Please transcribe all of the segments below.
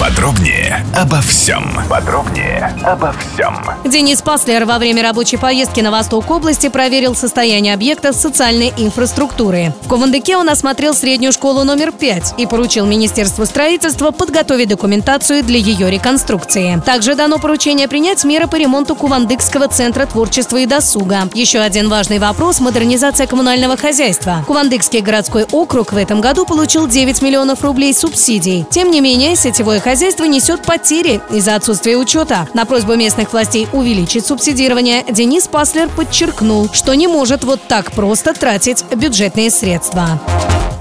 Подробнее обо всем. Подробнее обо всем. Денис Паслер во время рабочей поездки на восток области проверил состояние объектов социальной инфраструктуры. В Кувандыке он осмотрел среднюю школу номер 5 и поручил Министерству строительства подготовить документацию для ее реконструкции. Также дано поручение принять меры по ремонту Кувандыкского центра творчества и досуга. Еще один важный вопрос – модернизация коммунального хозяйства. Кувандыкский городской округ в этом году получил 9 миллионов рублей субсидий. Тем не менее, сетевое хозяйство несет потери из-за отсутствия учета. На просьбу местных властей увеличить субсидирование Денис Паслер подчеркнул, что не может вот так просто тратить бюджетные средства.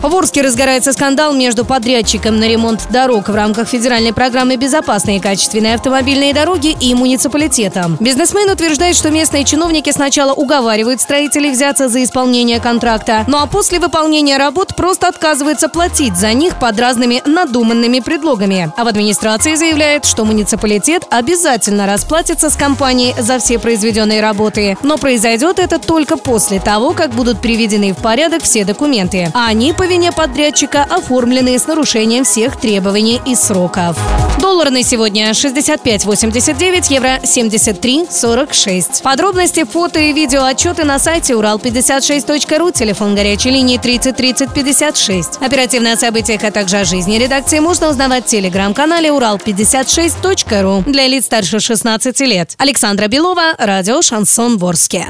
В Орске разгорается скандал между подрядчиком на ремонт дорог в рамках федеральной программы «Безопасные и качественные автомобильные дороги» и муниципалитетом. Бизнесмен утверждает, что местные чиновники сначала уговаривают строителей взяться за исполнение контракта, ну а после выполнения работ просто отказываются платить за них под разными надуманными предлогами. А в администрации заявляет, что муниципалитет обязательно расплатится с компанией за все произведенные работы. Но произойдет это только после того, как будут приведены в порядок все документы. А они по вине подрядчика оформлены с нарушением всех требований и сроков. Доллар на сегодня 65.89, евро 73.46. Подробности, фото и видео отчеты на сайте урал56.ру, телефон горячей линии 30 30 56. Оперативные о событиях, а также о жизни редакции можно узнавать в телеграм-канале урал56.ру для лиц старше 16 лет. Александра Белова, радио «Шансон Ворске».